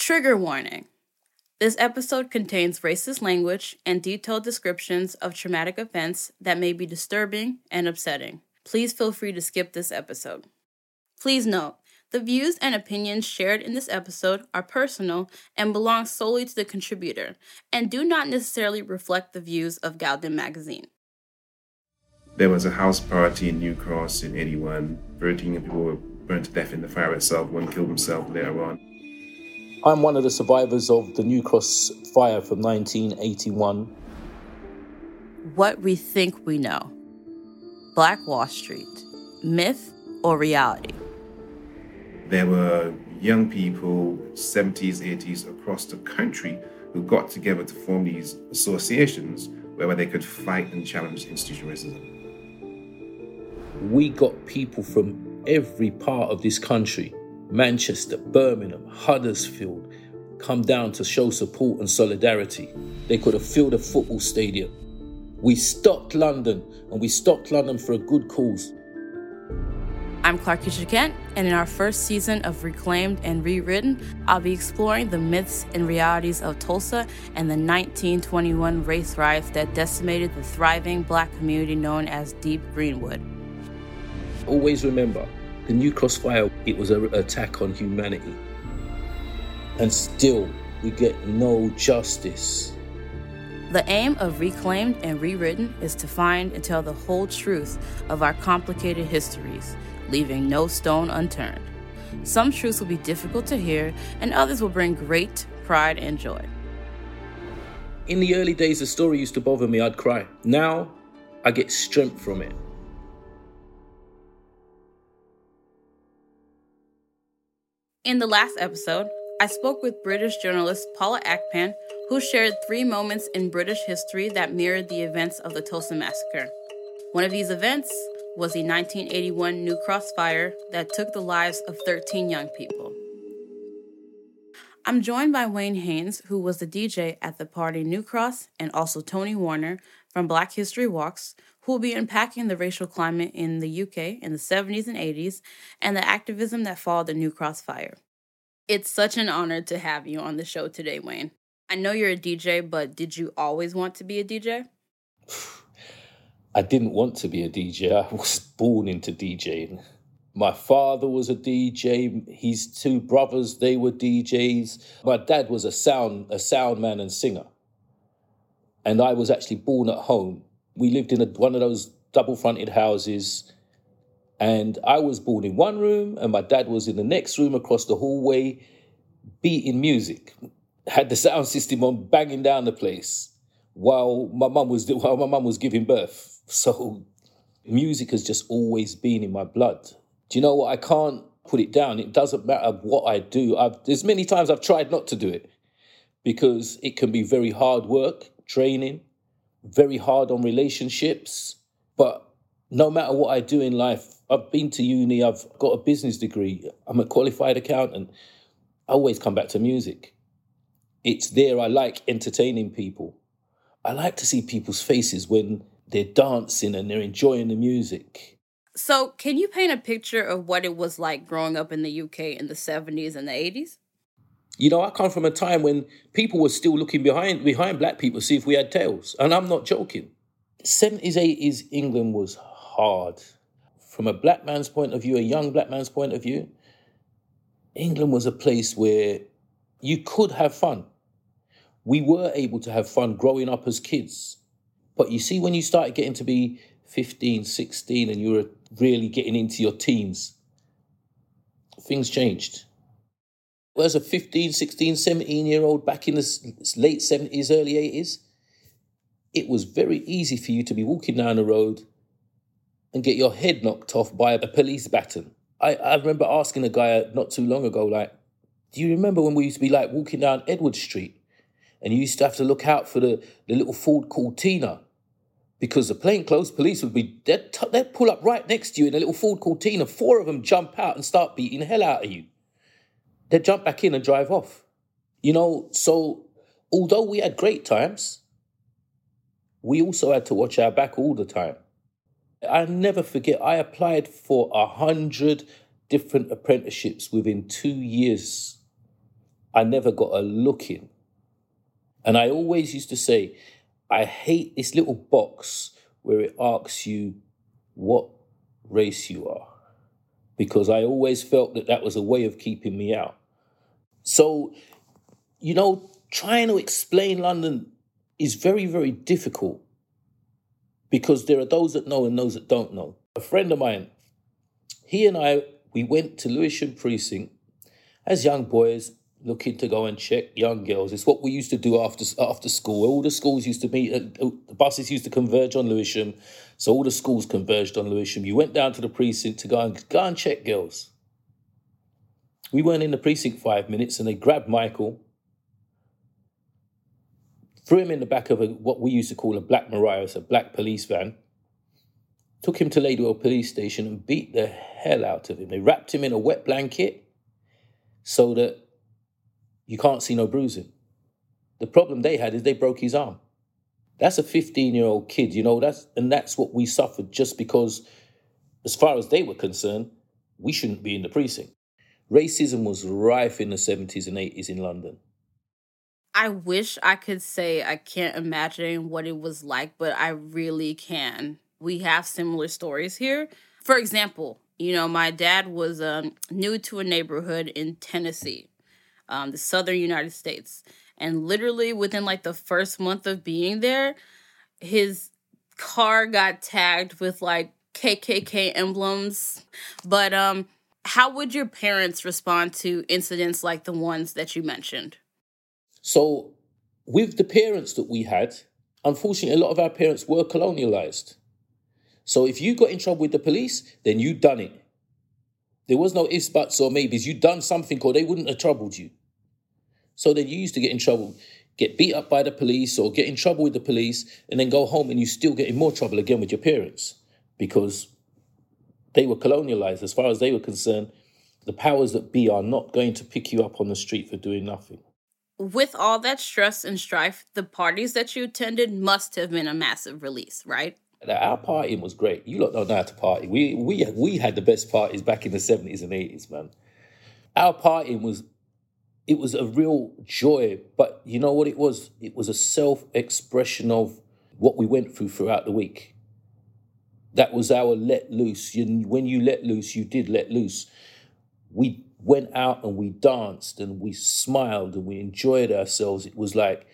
Trigger warning. This episode contains racist language and detailed descriptions of traumatic events that may be disturbing and upsetting. Please feel free to skip this episode. Please note, the views and opinions shared in this episode are personal and belong solely to the contributor and do not necessarily reflect the views of gal-dem Magazine. There was a house party in New Cross in 81. 13 people were burned to death in the fire itself. One killed himself later on. I'm one of the survivors of the New Cross fire from 1981. What we think we know Black Wall Street, myth or reality? There were young people, 70s, 80s, across the country who got together to form these associations where they could fight and challenge institutional racism. We got people from every part of this country Manchester, Birmingham, Huddersfield come down to show support and solidarity. They could have filled a football stadium. We stopped London, and we stopped London for a good cause. I'm Clarkisha Kent, and in our first season of Reclaimed and Rewritten, I'll be exploring the myths and realities of Tulsa and the 1921 race riots that decimated the thriving black community known as Deep Greenwood. Always remember, the New Cross fire, it was an attack on humanity. And still, we get no justice. The aim of Reclaimed and Rewritten is to find and tell the whole truth of our complicated histories, leaving no stone unturned. Some truths will be difficult to hear, and others will bring great pride and joy. In the early days, the story used to bother me, I'd cry. Now, I get strength from it. In the last episode, I spoke with British journalist Paula Akpan, who shared three moments in British history that mirrored the events of the Tulsa Massacre. One of these events was the 1981 New Cross fire that took the lives of 13 young people. I'm joined by Wayne Haynes, who was the DJ at the party New Cross, and also Tony Warner from Black History Walks, who will be unpacking the racial climate in the UK in the 70s and 80s and the activism that followed the New Cross fire. It's such an honor to have you on the show today, Wayne. I know you're a DJ, but did you always want to be a DJ? I didn't want to be a DJ. I was born into DJing. My father was a DJ. His two brothers, they were DJs. My dad was a sound a sound man and singer. And I was actually born at home. We lived in a, one of those double fronted houses. And I was born in one room, and my dad was in the next room across the hallway, beating music. Had the sound system on, banging down the place, while my mum was while my mum was giving birth. So, music has just always been in my blood. Do you know what? I can't put it down. It doesn't matter what I do. I've, there's many times I've tried not to do it because it can be very hard work, training, very hard on relationships. But no matter what I do in life, I've been to uni, I've got a business degree, I'm a qualified accountant. I always come back to music. It's there. I like entertaining people. I like to see people's faces when they're dancing and they're enjoying the music. So, can you paint a picture of what it was like growing up in the UK in the 70s and the 80s? You know, I come from a time when people were still looking behind behind black people to see if we had tails. And I'm not joking. 70s, 80s, England was hard. From a black man's point of view, a young black man's point of view, England was a place where you could have fun. We were able to have fun growing up as kids. But you see, when you started getting to be 15, 16, and you were really getting into your teens, things changed. As a 15, 16, 17 year old back in the late 70s, early 80s, it was very easy for you to be walking down the road and get your head knocked off by a police baton. I, I remember asking a guy uh, not too long ago, like, do you remember when we used to be like walking down Edward Street and you used to have to look out for the, the little Ford called Tina? Because the plainclothes police would be, they'd, t- they'd pull up right next to you in a little Ford called Tina. Four of them jump out and start beating the hell out of you. They'd jump back in and drive off. You know, so although we had great times, we also had to watch our back all the time. I never forget, I applied for a hundred different apprenticeships within two years. I never got a look in. And I always used to say, I hate this little box where it asks you what race you are, because I always felt that that was a way of keeping me out. So, you know, trying to explain London is very, very difficult because there are those that know and those that don't know. A friend of mine, he and I, we went to Lewisham Precinct as young boys looking to go and check young girls. It's what we used to do after after school. All the schools used to meet, uh, the buses used to converge on Lewisham, so all the schools converged on Lewisham. You went down to the precinct to go and go and check girls. We weren't in the precinct five minutes, and they grabbed Michael, threw him in the back of a, what we used to call a black Mariah, a black police van, took him to Ladywell police station and beat the hell out of him. They wrapped him in a wet blanket so that you can't see no bruising. The problem they had is they broke his arm. That's a 15 year old kid, you know, that's and that's what we suffered just because, as far as they were concerned, we shouldn't be in the precinct. Racism was rife in the 70s and 80s in London. I wish I could say I can't imagine what it was like, but I really can. We have similar stories here. For example, you know, my dad was um, new to a neighborhood in Tennessee, um, the southern United States. And literally within like the first month of being there, his car got tagged with like KKK emblems. But um, how would your parents respond to incidents like the ones that you mentioned? So, with the parents that we had, unfortunately, a lot of our parents were colonialized. So, if you got in trouble with the police, then you done it. There was no ifs, buts, or maybes. You done something, or they wouldn't have troubled you. So then you used to get in trouble, get beat up by the police, or get in trouble with the police, and then go home and you still get in more trouble again with your parents because they were colonialized. As far as they were concerned, the powers that be are not going to pick you up on the street for doing nothing with all that stress and strife, the parties that you attended must have been a massive release, right? Our partying was great. You lot don't know how to party. We we we had the best parties back in the seventies and eighties, man. Our partying was it was a real joy, but you know what it was? It was a self expression of what we went through throughout the week. That was our let loose. When you let loose, you did let loose. We went out and we danced and we smiled and we enjoyed ourselves. It was like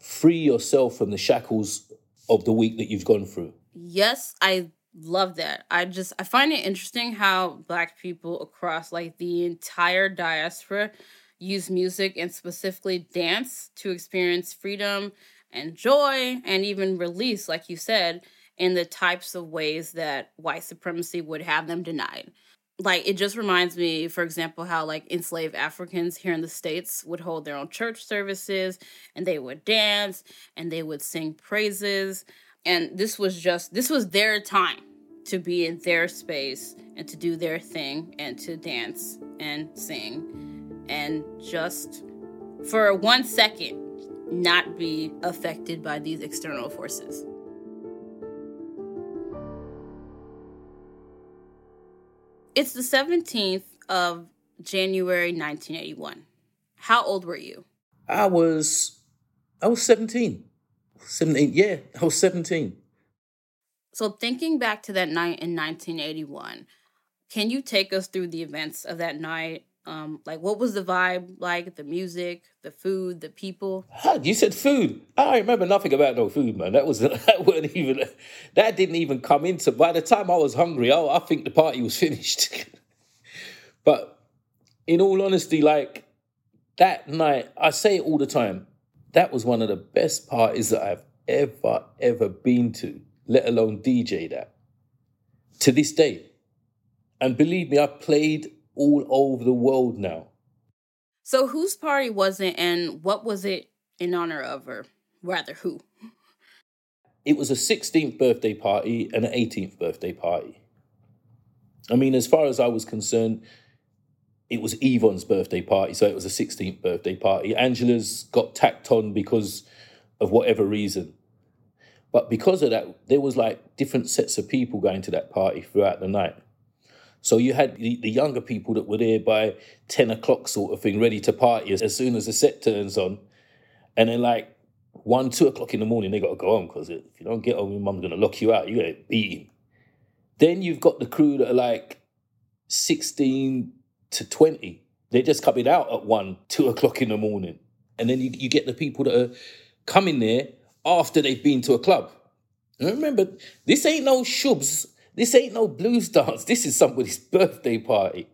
free yourself from the shackles of the week that you've gone through. Yes, I love that. I just I find it interesting how black people across like the entire diaspora use music and specifically dance to experience freedom and joy and even release like you said in the types of ways that white supremacy would have them denied. Like it just reminds me for example how like enslaved africans here in the states would hold their own church services and they would dance and they would sing praises. And this was just this was their time to be in their space and to do their thing and to dance and sing. And just for one second not be affected by these external forces It's the 17th of January 1981. How old were you? I was I was 17. 17, yeah, I was 17. So thinking back to that night in 1981, can you take us through the events of that night? Um, like what was the vibe like? The music, the food, the people. you said food. I remember nothing about no food, man. That was that wasn't even that didn't even come into. By the time I was hungry, I, I think the party was finished. but in all honesty, like that night, I say it all the time. That was one of the best parties that I've ever ever been to. Let alone DJ that. To this day, And believe me, I played all over the world now. So whose party was it and what was it in honor of, or rather who? It was a 16th birthday party and an 18th birthday party. I mean, as far as I was concerned, it was Yvonne's birthday party, so it was a 16th birthday party. Angela's got tacked on because of whatever reason. But because of that, there was like different sets of people going to that party throughout the night. So you had the, the younger people that were there by 10 o'clock sort of thing, ready to party as, as soon as the set turns on. And then like one, two o'clock in the morning, they got to go home because if you don't get home, your mum's going to lock you out. You're going to beat Then you've got the crew that are like 16 to 20. They're just coming out at one, two o'clock in the morning. And then you, you get the people that are coming there after they've been to a club. And remember, this ain't no shubs this ain't no blues dance. This is somebody's birthday party.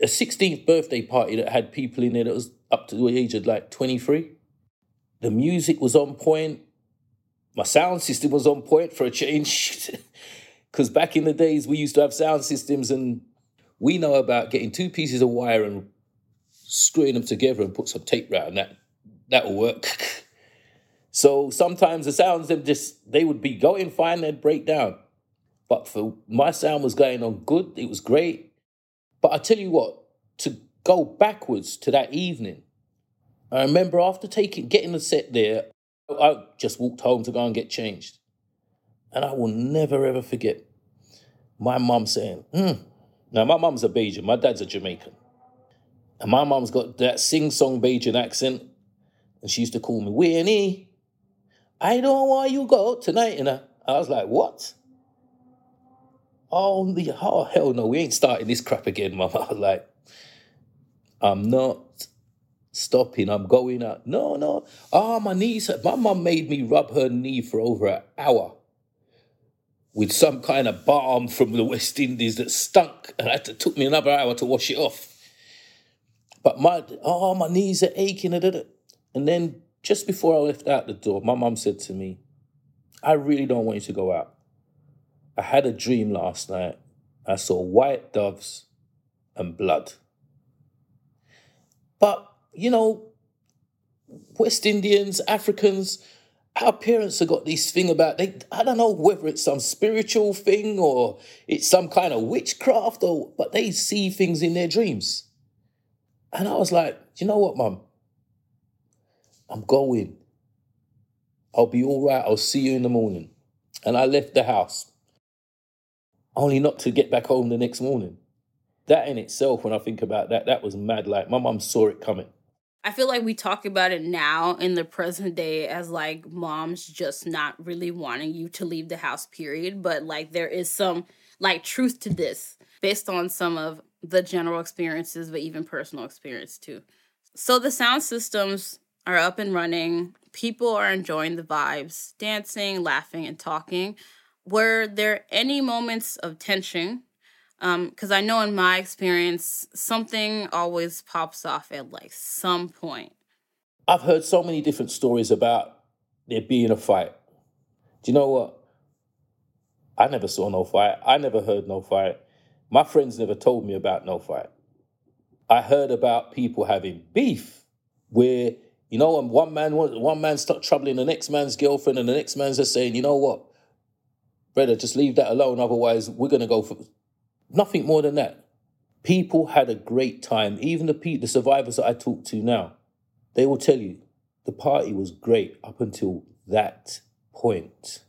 A 16th birthday party that had people in there that was up to the age of like 23. The music was on point. My sound system was on point for a change. Because back in the days, we used to have sound systems, and we know about getting two pieces of wire and screwing them together and put some tape around that. That'll work. so sometimes the sounds them just they would be going fine, they'd break down. But for my sound was going on good. It was great. But I tell you what, to go backwards to that evening, I remember after taking getting the set there, I just walked home to go and get changed. And I will never ever forget my mum saying, hmm. Now my mum's a Bajan, my dad's a Jamaican. And my mum's got that sing-song Bajan accent. And she used to call me Winnie. I don't want you go tonight. And I, I was like, what? Oh, the, oh, hell no, we ain't starting this crap again, was like, I'm not stopping. I'm going out. No, no. Oh, my knees. My mum made me rub her knee for over an hour with some kind of balm from the West Indies that stunk, and it took me another hour to wash it off. But my oh, my knees are aching. And then just before I left out the door, my mum said to me, I really don't want you to go out. I had a dream last night. I saw white doves and blood. But, you know, West Indians, Africans, our parents have got this thing about they I don't know whether it's some spiritual thing or it's some kind of witchcraft or but they see things in their dreams. And I was like, you know what, mum? I'm going. I'll be all right. I'll see you in the morning. And I left the house only not to get back home the next morning. That in itself, when I think about that, that was mad. Like my mom saw it coming. I feel like we talk about it now in the present day as like moms just not really wanting you to leave the house, period. But like there is some like truth to this based on some of the general experiences, but even personal experience too. So the sound systems are up and running. People are enjoying the vibes, dancing, laughing, and talking were there any moments of tension? Because um, I know in my experience, something always pops off at like some point. I've heard so many different stories about there being a fight. Do you know what? I never saw no fight. I never heard no fight. My friends never told me about no fight. I heard about people having beef where, you know, when one man one man start troubling the next man's girlfriend and the next man's just saying, you know what? Brother, just leave that alone. Otherwise, we're going to go for nothing more than that. People had a great time. Even the people, the survivors that I talk to now, they will tell you the party was great up until that point.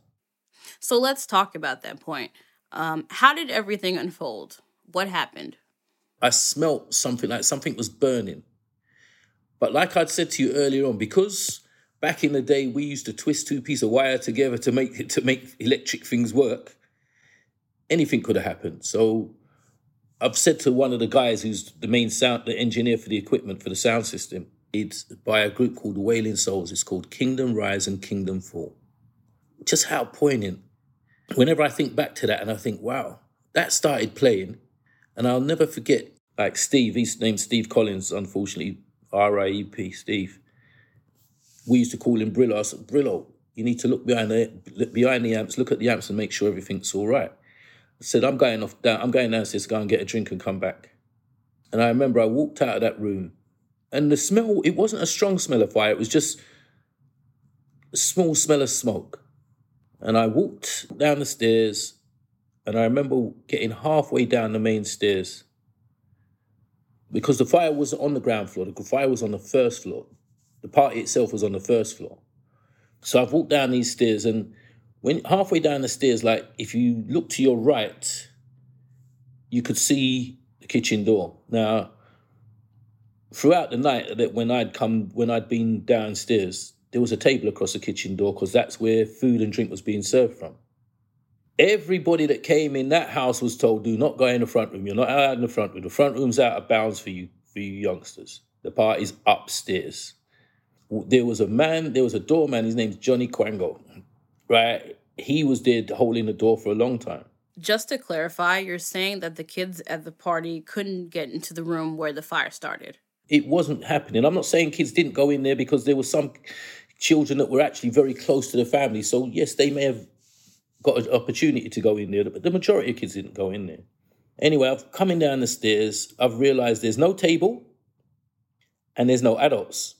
So let's talk about that point. Um, how did everything unfold? What happened? I smelt something like something was burning. But like I'd said to you earlier on, because Back in the day, we used to twist two pieces of wire together to make to make electric things work. Anything could have happened. So I've said to one of the guys who's the main sound, the engineer for the equipment for the sound system, it's by a group called Wailing Souls. It's called Kingdom Rise and Kingdom Fall. Just how poignant. Whenever I think back to that and I think, wow, that started playing, and I'll never forget, like Steve, his name's Steve Collins, unfortunately, R I E P, Steve we used to call him Brillo. I said, Brillo, you need to look behind the look behind the amps, look at the amps, and make sure everything's all right. I said, I'm going off down, I'm going downstairs to go and get a drink and come back. And I remember I walked out of that room and the smell, it wasn't a strong smell of fire, it was just a small smell of smoke. And I walked down the stairs and I remember getting halfway down the main stairs because the fire was on the ground floor, the fire was on the first floor. The party itself was on the first floor. So I've walked down these stairs and when halfway down the stairs, like if you look to your right, you could see the kitchen door. Now, throughout the night that when I'd come when I'd been downstairs, there was a table across the kitchen door because that's where food and drink was being served from. Everybody that came in that house was told, do not go in the front room. You're not allowed in the front room. The front room's out of bounds for you, for you youngsters. The party's upstairs. There was a man, there was a doorman, his name's Johnny Quango. Right? He was there holding the door for a long time. Just to clarify, you're saying that the kids at the party couldn't get into the room where the fire started. It wasn't happening. I'm not saying kids didn't go in there because there were some children that were actually very close to the family. So yes, they may have got an opportunity to go in there, but the majority of kids didn't go in there. Anyway, I've coming down the stairs, I've realized there's no table and there's no adults.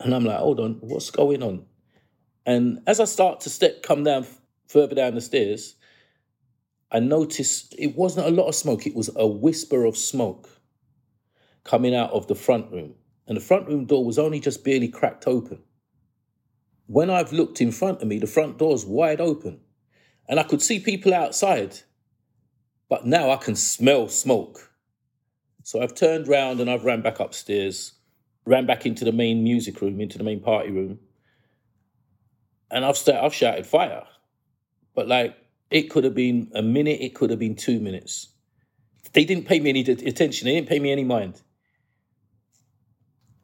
And I'm like, hold on, what's going on? And as I start to step come down further down the stairs, I noticed it wasn't a lot of smoke, it was a whisper of smoke coming out of the front room. And the front room door was only just barely cracked open. When I've looked in front of me, the front door's wide open and I could see people outside, but now I can smell smoke. So I've turned round and I've ran back upstairs, ran back into the main music room, into the main party room, and I've st- I've shouted fire, but like it could have been a minute, it could have been two minutes. They didn't pay me any attention. They didn't pay me any mind.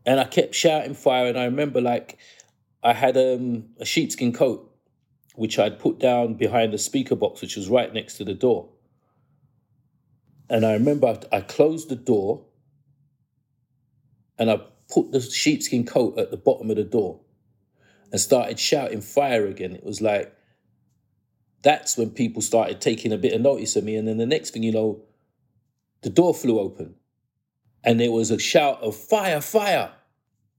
And I kept shouting fire, and I remember like I had um, a sheepskin coat which I'd put down behind the speaker box, which was right next to the door. And I remember I closed the door and I put the sheepskin coat at the bottom of the door and started shouting fire again. It was like, that's when people started taking a bit of notice of me. And then the next thing you know, the door flew open and there was a shout of fire, fire.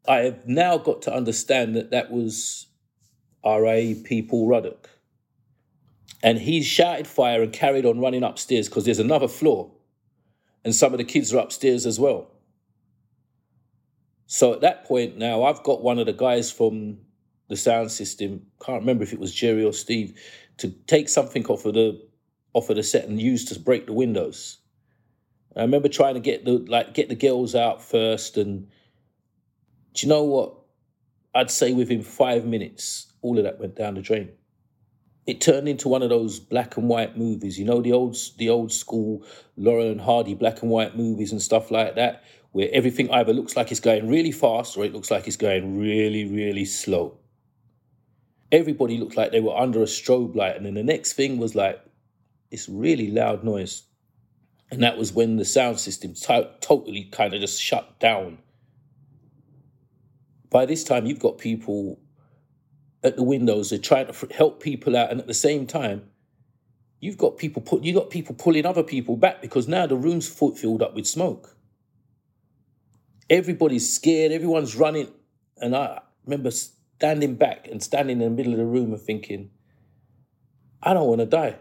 I have now got to understand that that was R.A.P. Paul Ruddock. And he shouted fire and carried on running upstairs because there's another floor. And some of the kids are upstairs as well. So at that point now, I've got one of the guys from the sound system, can't remember if it was Jerry or Steve, to take something off of the off of the set and use to break the windows. I remember trying to get the like get the girls out first, and do you know what? I'd say within five minutes, all of that went down the drain. It turned into one of those black and white movies, you know, the old the old school Laurel and Hardy black and white movies and stuff like that, where everything either looks like it's going really fast or it looks like it's going really, really slow. Everybody looked like they were under a strobe light, and then the next thing was like this really loud noise. And that was when the sound system t- totally kind of just shut down. By this time, you've got people at the windows, they're trying to help people out, and at the same time, you've got people put you got people pulling other people back because now the room's filled up with smoke. Everybody's scared, everyone's running, and I remember standing back and standing in the middle of the room and thinking, I don't want to die.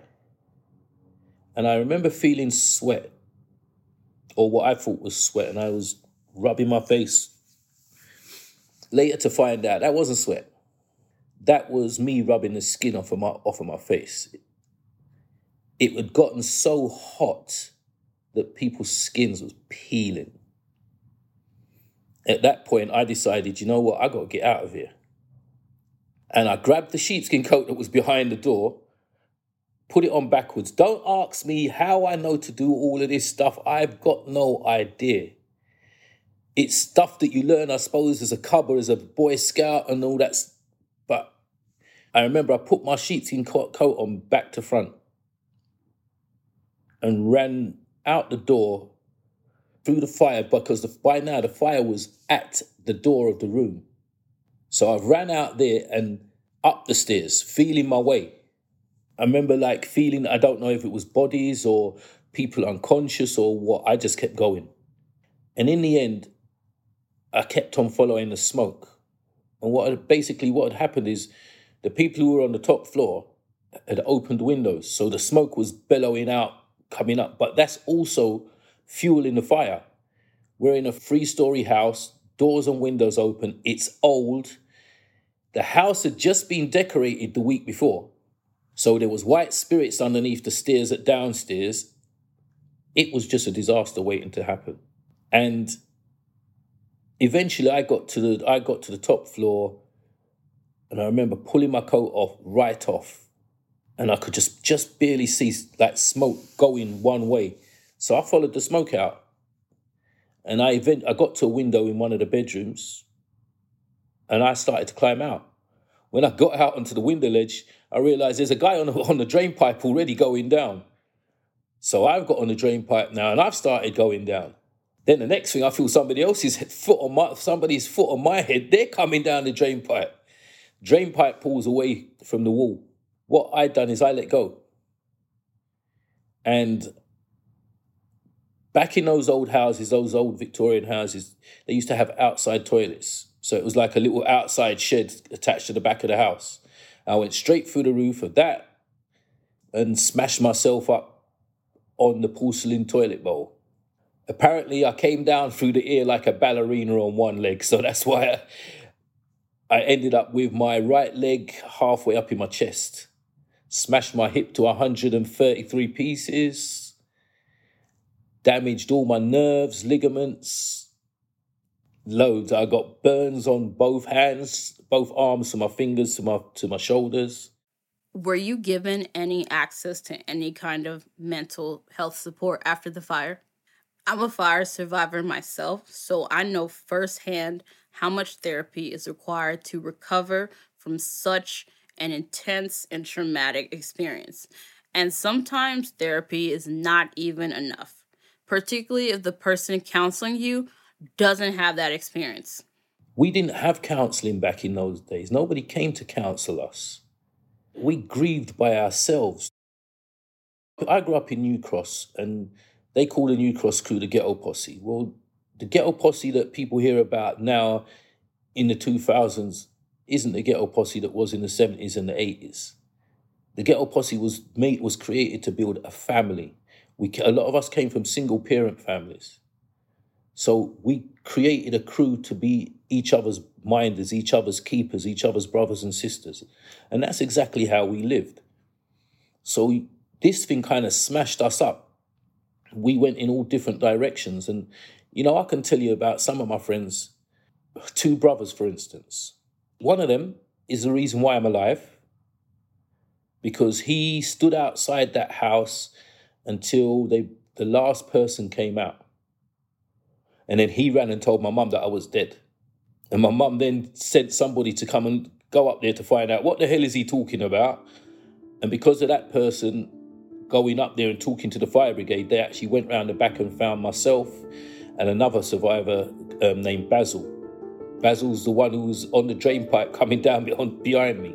And I remember feeling sweat, or what I thought was sweat, and I was rubbing my face. Later to find out that wasn't sweat that was me rubbing the skin off of my off of my face. It had gotten so hot that people's skins was peeling. At that point, I decided, you know what, I got to get out of here. And I grabbed the sheepskin coat that was behind the door, put it on backwards. Don't ask me how I know to do all of this stuff. I've got no idea. It's stuff that you learn, I suppose, as a cubber, as a boy scout, and all that But I remember I put my sheepskin coat on back to front and ran out the door through the fire because the, by now the fire was at the door of the room. So I ran out there and up the stairs, feeling my way. I remember like feeling, I don't know if it was bodies or people unconscious or what, I just kept going. And in the end, I kept on following the smoke. And what basically what had happened is the people who were on the top floor had opened windows, so the smoke was bellowing out, coming up. But that's also fueling the fire. We're in a three-story house, doors and windows open. It's old. The house had just been decorated the week before, so there was white spirits underneath the stairs at downstairs. It was just a disaster waiting to happen, and eventually I got to the I got to the top floor and I remember pulling my coat off right off and I could just just barely see like smoke going one way. So I followed the smoke out. And I event I got to a window in one of the bedrooms and I started to climb out. When I got out onto the window ledge, I realized there's a guy on the, on the drain pipe already going down. So I've got on the drain pipe now and I've started going down. Then the next thing, I feel somebody else's foot on my somebody's foot on my head. They're coming down the drain pipe. Drain pipe pulls away from the wall. What I done is I let go. And back in those old houses, those old Victorian houses, they used to have outside toilets. So it was like a little outside shed attached to the back of the house. I went straight through the roof of that and smashed myself up on the porcelain toilet bowl apparently I came down through the ear like a ballerina on one leg. So that's why I, I ended up with my right leg halfway up in my chest. Smashed my hip to 133 pieces. Damaged all my nerves, ligaments. Loads. I got burns on both hands, both arms, to my fingers, to my to my shoulders. Were you given any access to any kind of mental health support after the fire? I'm a fire survivor myself, so I know firsthand how much therapy is required to recover from such an intense and traumatic experience. And sometimes therapy is not even enough, particularly if the person counseling you doesn't have that experience. We didn't have counseling back in those days. Nobody came to counsel us. We grieved by ourselves. I grew up in New Cross and they call the New Cross crew the ghetto posse. Well, the ghetto posse that people hear about now in the 2000s isn't the ghetto posse that was in the 70s and the 80s. The ghetto posse was made was created to build a family. We a lot of us came from single parent families. So we created a crew to be each other's minders, each other's keepers, each other's brothers and sisters. And that's exactly how we lived. So this thing kind of smashed us up we went in all different directions. And, you know, I can tell you about some of my friends, two brothers, for instance. One of them is the reason why I'm alive because he stood outside that house until they, the last person came out. And then he ran and told my mum that I was dead. And my mum then sent somebody to come and go up there to find out what the hell is he talking about. And because of that person, going up there and talking to the fire brigade, they actually went round the back and found myself and another survivor um, named Basil. Basil's the one who was on the drain pipe coming down behind me.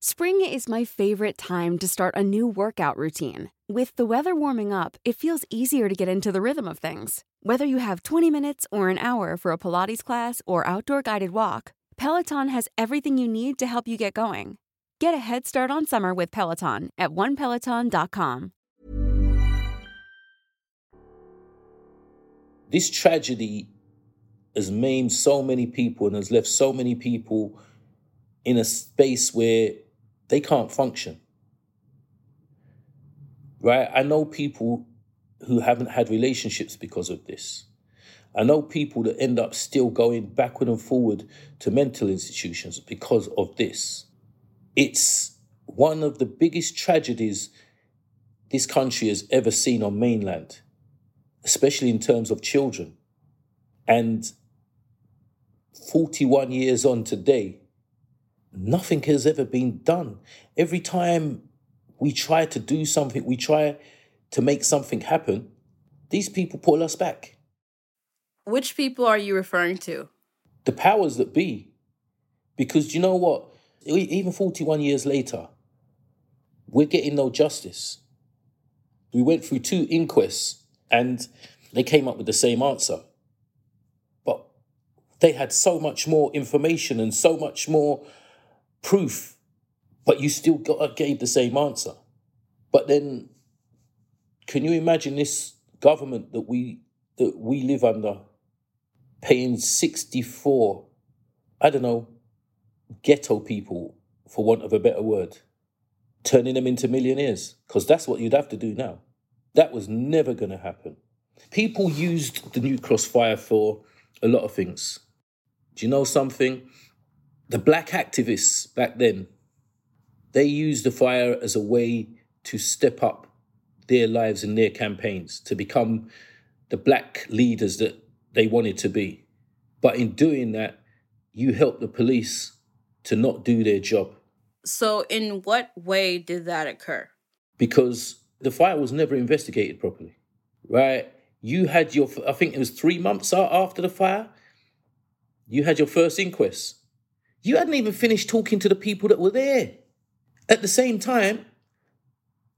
Spring is my favorite time to start a new workout routine. With the weather warming up, it feels easier to get into the rhythm of things. Whether you have 20 minutes or an hour for a Pilates class or outdoor guided walk, Peloton has everything you need to help you get going. Get a head start on summer with Peloton at onepeloton.com. This tragedy has maimed so many people and has left so many people in a space where they can't function. Right? I know people who haven't had relationships because of this. I know people that end up still going backward and forward to mental institutions because of this. It's one of the biggest tragedies this country has ever seen on mainland, especially in terms of children. And 41 years on today, nothing has ever been done. Every time we try to do something, we try to make something happen, these people pull us back. Which people are you referring to? The powers that be. Because you know what? Even 41 years later, we're getting no justice. We went through two inquests and they came up with the same answer. But they had so much more information and so much more proof, but you still got, gave the same answer. But then, can you imagine this government that we that we live under paying 64, I don't know, ghetto people, for want of a better word, turning them into millionaires? Because that's what you'd have to do now. That was never going to happen. People used the New Cross Fire for a lot of things. Do you know something? The black activists back then, they used the fire as a way to step up their lives and their campaigns, to become the black leaders that they wanted to be. But in doing that, you help the police to not do their job. So, in what way did that occur? Because the fire was never investigated properly, right? You had your, I think it was three months after the fire, you had your first inquest. You hadn't even finished talking to the people that were there. At the same time,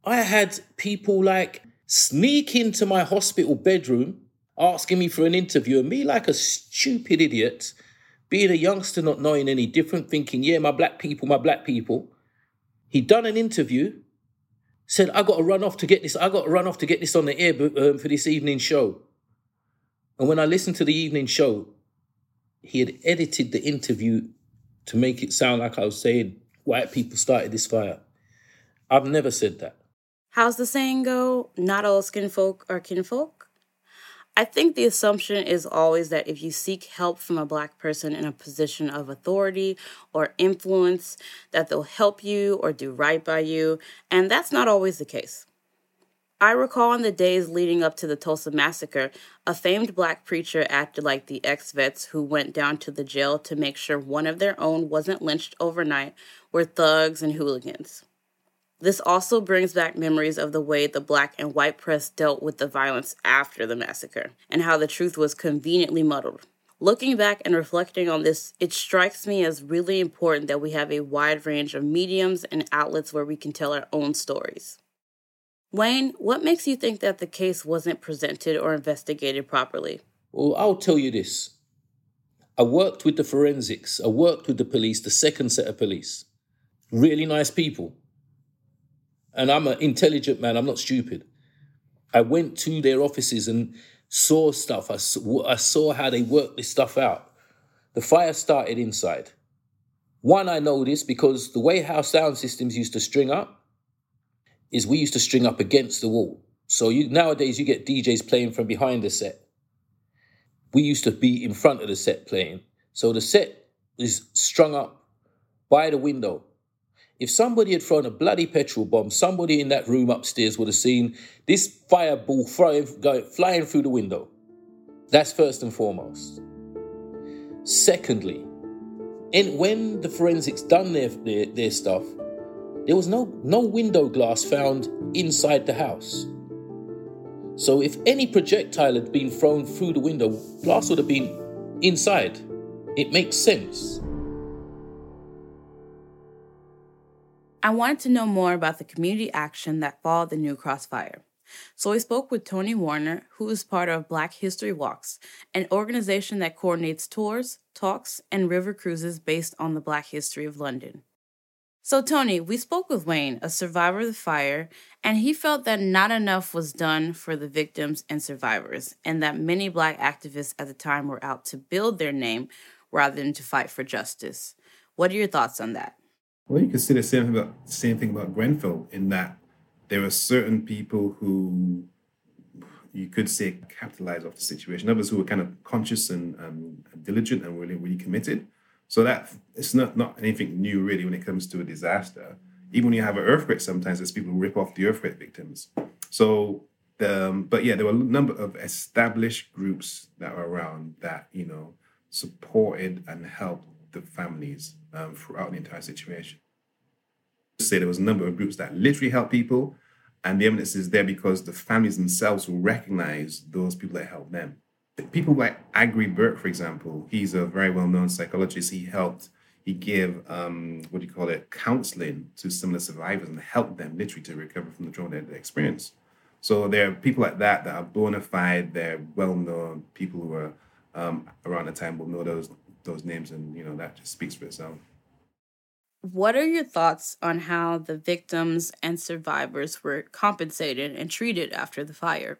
I had people like sneak into my hospital bedroom asking me for an interview, and me, like a stupid idiot, being a youngster not knowing any different, thinking, yeah, my black people, my black people. He'd done an interview, said, I got to run off to get this, I got to run off to get this on the air um, for this evening show. And when I listened to the evening show, he had edited the interview to make it sound like I was saying white people started this fire. I've never said that. How's the saying go? Not all skin folk are kinfolk? I think the assumption is always that if you seek help from a black person in a position of authority or influence, that they'll help you or do right by you, and that's not always the case. I recall in the days leading up to the Tulsa massacre, a famed black preacher acted like the ex vets who went down to the jail to make sure one of their own wasn't lynched overnight were thugs and hooligans. This also brings back memories of the way the black and white press dealt with the violence after the massacre and how the truth was conveniently muddled. Looking back and reflecting on this, it strikes me as really important that we have a wide range of mediums and outlets where we can tell our own stories. Wayne, what makes you think that the case wasn't presented or investigated properly? Well, I'll tell you this. I worked with the forensics, I worked with the police, the second set of police. Really nice people. And I'm an intelligent man, I'm not stupid. I went to their offices and saw stuff. I saw, I saw how they worked this stuff out. The fire started inside. One, I know this because the way how sound systems used to string up, is we used to string up against the wall. So you nowadays you get DJs playing from behind the set. We used to be in front of the set playing. So the set is strung up by the window. If somebody had thrown a bloody petrol bomb, somebody in that room upstairs would have seen this fireball flying, going, flying through the window. That's first and foremost. Secondly, in, when the forensics done their, their, their stuff, there was no, no window glass found inside the house. So if any projectile had been thrown through the window, glass would have been inside. It makes sense. I wanted to know more about the community action that followed the New Cross Fire. So I spoke with Tony Warner, who is part of Black History Walks, an organization that coordinates tours, talks, and river cruises based on the Black history of London. So, Tony, we spoke with Wayne, a survivor of the fire, and he felt that not enough was done for the victims and survivors, and that many Black activists at the time were out to build their name rather than to fight for justice. What are your thoughts on that? Well, you can say the same thing about same thing about Grenfell in that there are certain people who you could say, capitalized off the situation. Others who were kind of conscious and um, diligent and really, really committed. So that it's not, not anything new really when it comes to a disaster. Even when you have an earthquake, sometimes there's people who rip off the earthquake victims. So, um, but yeah, there were a number of established groups that were around that, you know, supported and helped the families um, throughout the entire situation. Say there was a number of groups that literally helped people, and the evidence is there because the families themselves will recognize those people that helped them. People like Aggrey Burke, for example, he's a very well-known psychologist. He helped, he gave um, what do you call it, counseling to similar survivors and helped them literally to recover from the trauma they experienced. So there are people like that that are bona fide, they're well-known people who are um, around the time will know those those names, and you know that just speaks for itself. What are your thoughts on how the victims and survivors were compensated and treated after the fire?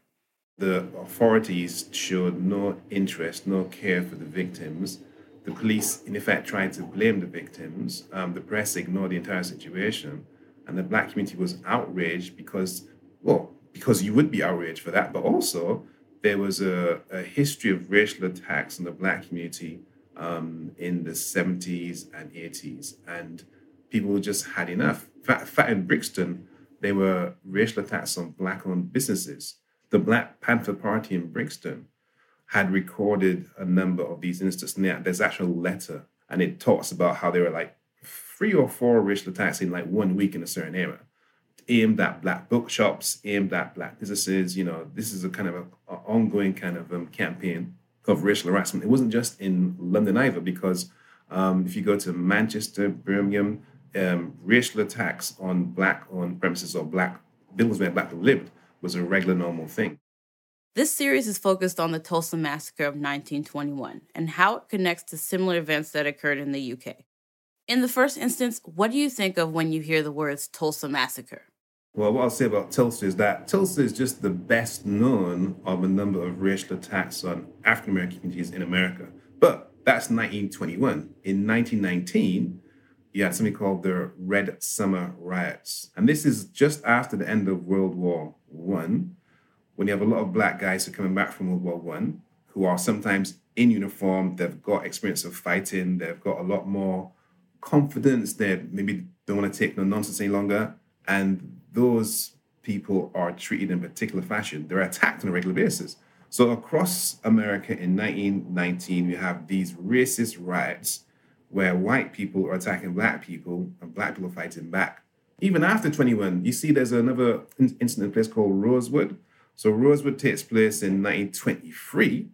The authorities showed no interest, no care for the victims. The police, in effect, tried to blame the victims. Um, the press ignored the entire situation. And the black community was outraged because, well, because you would be outraged for that, but also there was a, a history of racial attacks on the black community um, in the 70s and 80s. And people just had enough. Fat, in Brixton, there were racial attacks on black owned businesses. The Black Panther Party in Brixton had recorded a number of these instances. There's actual letter, and it talks about how there were like three or four racial attacks in like one week in a certain area aimed at black bookshops, aimed at black businesses. You know, this is a kind of a, a ongoing kind of um, campaign of racial harassment. It wasn't just in London either, because um, if you go to Manchester, Birmingham, um, racial attacks on black on premises or black buildings where black people lived was a regular normal thing. This series is focused on the Tulsa Massacre of 1921 and how it connects to similar events that occurred in the UK. In the first instance, what do you think of when you hear the words Tulsa Massacre? Well, what I'll say about Tulsa is that Tulsa is just the best known of a number of racial attacks on African American communities in America. But that's 1921. In 1919, you had something called the Red Summer Riots. And this is just after the end of World War One, when you have a lot of black guys who are coming back from World War One, who are sometimes in uniform, they've got experience of fighting, they've got a lot more confidence, they maybe don't want to take no nonsense any longer. And those people are treated in particular fashion. They're attacked on a regular basis. So across America in 1919, we have these racist riots where white people are attacking black people and black people are fighting back. Even after 21, you see there's another incident in a place called Rosewood. So Rosewood takes place in 1923,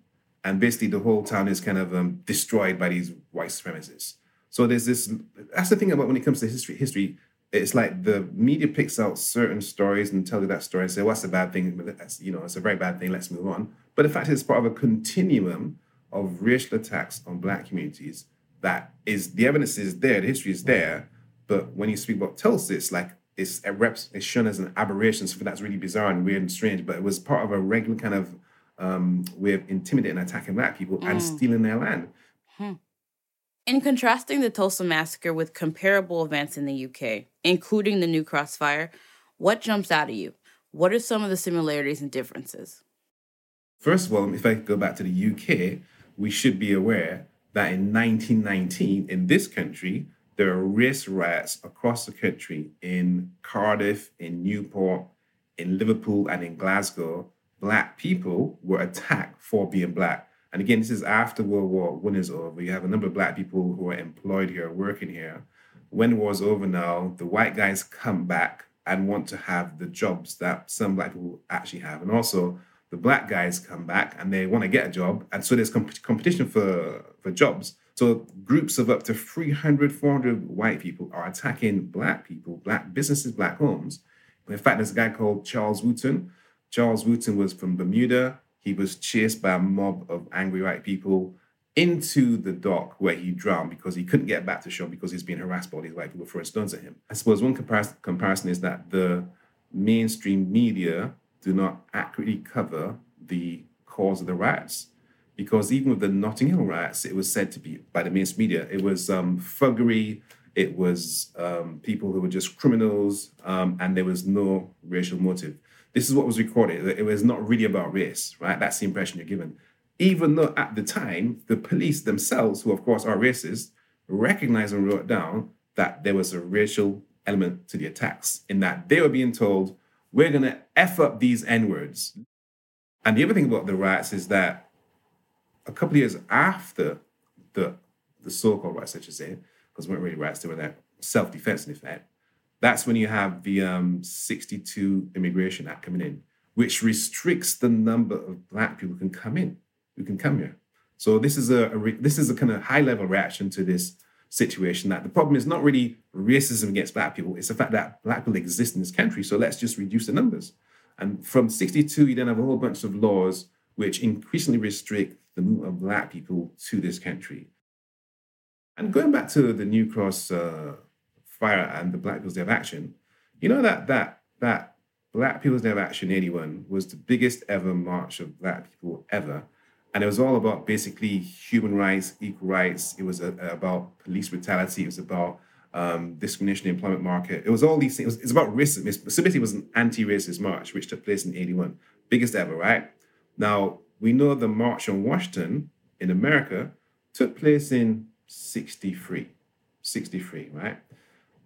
and basically the whole town is kind of um, destroyed by these white supremacists. So there's this. That's the thing about when it comes to history. History, it's like the media picks out certain stories and tell you that story and say, what's well, a bad thing? That's, you know, it's a very bad thing. Let's move on. But the fact is, it's part of a continuum of racial attacks on black communities that is the evidence is there, the history is there. But when you speak about Tulsa, it's like it's a reps, it's shown as an aberration. So that's really bizarre and weird and strange. But it was part of a regular kind of um, way of intimidating and attacking black people mm. and stealing their land. Hmm. In contrasting the Tulsa massacre with comparable events in the UK, including the New Cross fire, what jumps out at you? What are some of the similarities and differences? First of all, if I go back to the UK, we should be aware that in 1919, in this country, there are race riots across the country in Cardiff, in Newport, in Liverpool, and in Glasgow. Black people were attacked for being black. And again, this is after World War One is over. You have a number of black people who are employed here, working here. When the war's over now, the white guys come back and want to have the jobs that some black people actually have. And also, the black guys come back and they want to get a job. And so there's comp- competition for, for jobs. So groups of up to 300, 400 white people are attacking black people, black businesses, black homes. In fact, there's a guy called Charles Wootton. Charles Wootton was from Bermuda. He was chased by a mob of angry white people into the dock where he drowned because he couldn't get back to shore because he's being harassed by these white people throwing stones at him. I suppose one comparison, comparison is that the mainstream media do not accurately cover the cause of the riots. Because even with the Notting Hill riots, it was said to be, by the mainstream media, it was um, it was um, people who were just criminals, um, and there was no racial motive This is what was recorded. It was not really about race, right? That's the impression you're given. Even though at the time, the police themselves, who of course are racist, recognized and wrote down that there was a racial element to the attacks, in that they were being told, we're going to F up these N words. And the other thing about the riots is that a couple of years after the, the so called riots, I should say, because they weren't really riots, they were their self defense in effect, that's when you have the um, 62 Immigration Act coming in, which restricts the number of black people who can come in, who can come here. So this is a, a re- this is a kind of high level reaction to this situation that the problem is not really racism against black people, it's the fact that black people exist in this country. So let's just reduce the numbers. And from 62, you then have a whole bunch of laws which increasingly restrict the movement of black people to this country. And going back to the New Cross uh, fire and the Black People's Day of Action, you know that that that Black People's Day of Action 81 was the biggest ever march of black people ever. And it was all about basically human rights, equal rights. It was a, about police brutality. It was about um, discrimination in the employment market. It was all these things. It was, it's about racism. specifically, it was an anti-racist march, which took place in 81. Biggest ever, right? Now, we know the March on Washington in America took place in 63. 63, right?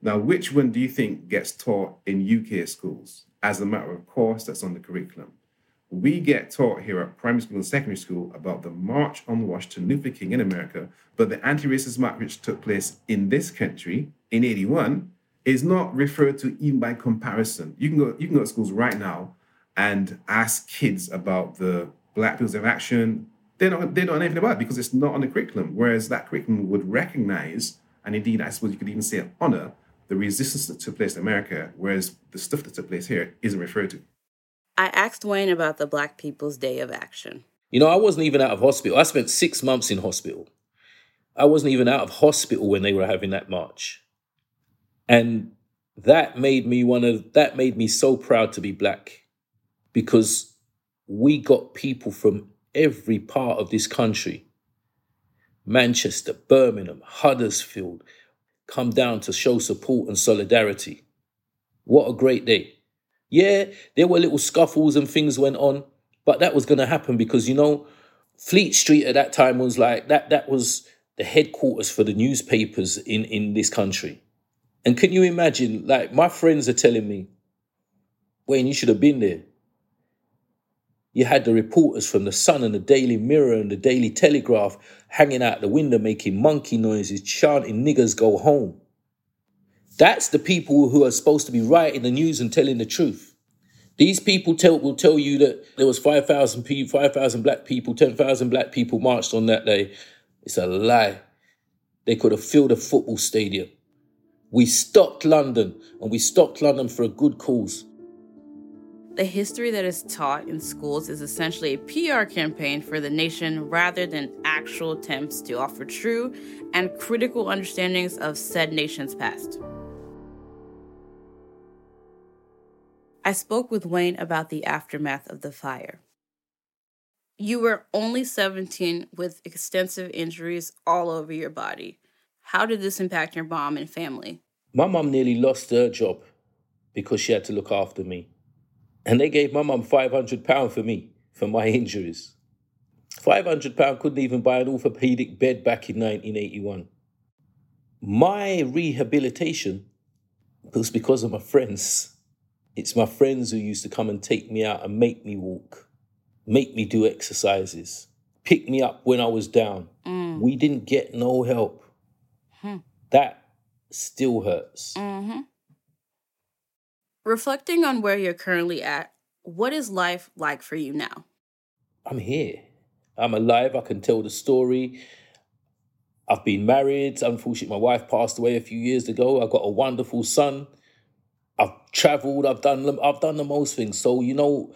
Now, which one do you think gets taught in UK schools as a matter of course that's on the curriculum? We get taught here at primary school and secondary school about the March on Washington Luther King in America, but the anti-racist march which took place in this country in 81 is not referred to even by comparison. You can go you can go to schools right now and ask kids about the Black People's of Action. They don't they don't know anything about it because it's not on the curriculum. Whereas that curriculum would recognize, and indeed I suppose you could even say honor, the resistance that took place in America, whereas the stuff that took place here isn't referred to. I asked Wayne about the Black People's Day of Action. You know, I wasn't even out of hospital. I spent six months in hospital. I wasn't even out of hospital when they were having that march. And that made me one of that made me so proud to be black because we got people from every part of this country Manchester, Birmingham, Huddersfield, come down to show support and solidarity. What a great day. Yeah, there were little scuffles and things went on, but that was going to happen because, you know, Fleet Street at that time was like that that was the headquarters for the newspapers in in this country. And can you imagine like my friends are telling me, Wayne, you should have been there. You had the reporters from the Sun and the Daily Mirror and the Daily Telegraph hanging out the window making monkey noises, chanting niggas go home. That's the people who are supposed to be writing the news and telling the truth. These people tell, will tell you that there was 5,000 people, 5,000 black people, 10,000 black people marched on that day. It's a lie. They could have filled a football stadium. We stopped London, and we stopped London for a good cause. The history that is taught in schools is essentially a PR campaign for the nation rather than actual attempts to offer true and critical understandings of said nation's past. I spoke with Wayne about the aftermath of the fire. You were only 17 with extensive injuries all over your body. How did this impact your mom and family? My mom nearly lost her job because she had to look after me. And they gave my mum £500 for me, for my injuries. £500 couldn't even buy an orthopedic bed back in 1981. My rehabilitation was because of my friends. It's my friends who used to come and take me out and make me walk, make me do exercises, pick me up when I was down. Mm. We didn't get no help. Hmm. That still hurts. Mm-hmm. Reflecting on where you're currently at, what is life like for you now? I'm here. I'm alive. I can tell the story. I've been married. Unfortunately, my wife passed away a few years ago. I've got a wonderful son. I've traveled. I've done. I've done the most things. So you know,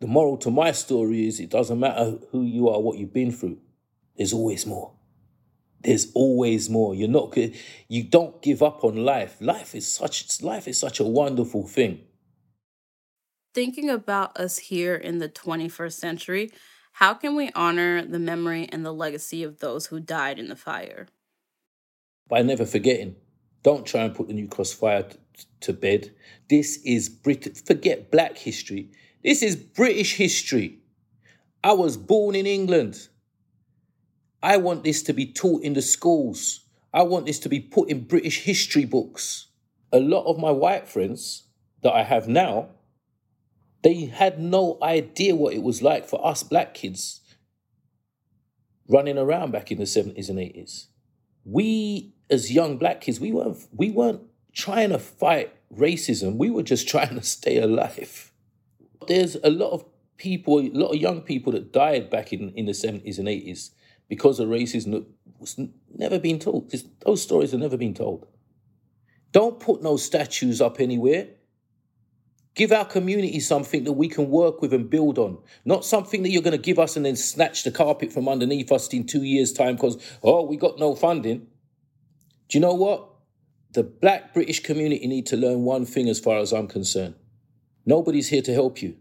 the moral to my story is: it doesn't matter who you are, what you've been through. There's always more there's always more you're not you don't give up on life life is such life is such a wonderful thing thinking about us here in the 21st century how can we honor the memory and the legacy of those who died in the fire by never forgetting don't try and put the New Cross fire to bed. This is Brit. Forget black history. This is British history. I was born in England. I want this to be taught in the schools. I want this to be put in British history books. A lot of my white friends that I have now, they had no idea what it was like for us black kids running around back in the 70s and 80s. We, as young black kids, we weren't, we weren't trying to fight racism. We were just trying to stay alive. There's a lot of people, a lot of young people that died back in, in the 70s and 80s because of racism that was never been told. Those stories have never been told. Don't put no statues up anywhere. Give our community something that we can work with and build on, not something that you're going to give us and then snatch the carpet from underneath us in two years' time because, oh, we got no funding. Do you know what? The black British community need to learn one thing as far as I'm concerned. Nobody's here to help you.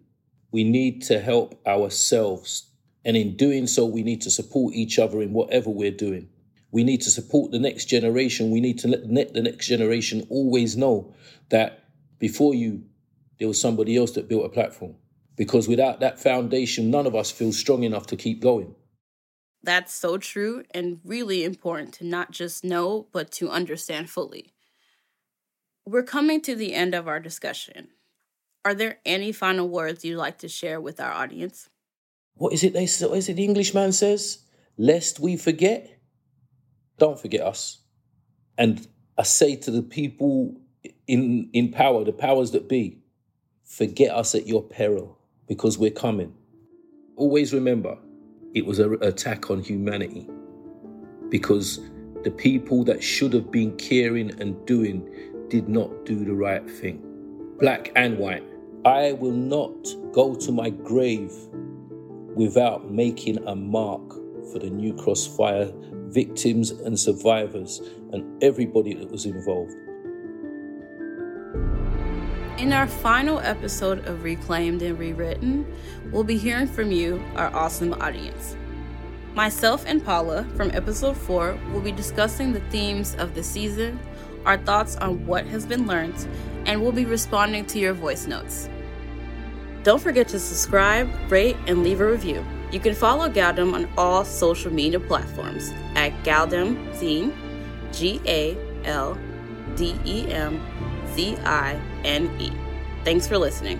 We need to help ourselves. And in doing so, we need to support each other in whatever we're doing. We need to support the next generation. We need to let the next generation always know that before you, there was somebody else that built a platform. Because without that foundation, none of us feel strong enough to keep going. That's so true and really important to not just know, but to understand fully. We're coming to the end of our discussion. Are there any final words you'd like to share with our audience? What is it they what is it the Englishman says? Lest we forget. Don't forget us. And I say to the people in in power, the powers that be, forget us at your peril, because we're coming. Always remember, it was an attack on humanity. Because the people that should have been caring and doing did not do the right thing. Black and white. I will not go to my grave without making a mark for the New Cross fire victims and survivors and everybody that was involved. In our final episode of Reclaimed and Rewritten, we'll be hearing from you, our awesome audience. Myself and Paula from episode 4 will be discussing the themes of the season, our thoughts on what has been learned, and we'll be responding to your voice notes. Don't forget to subscribe, rate, and leave a review. You can follow gal-dem on all social media platforms at Galdem Zine, G A L D E M Z I N E. Thanks for listening.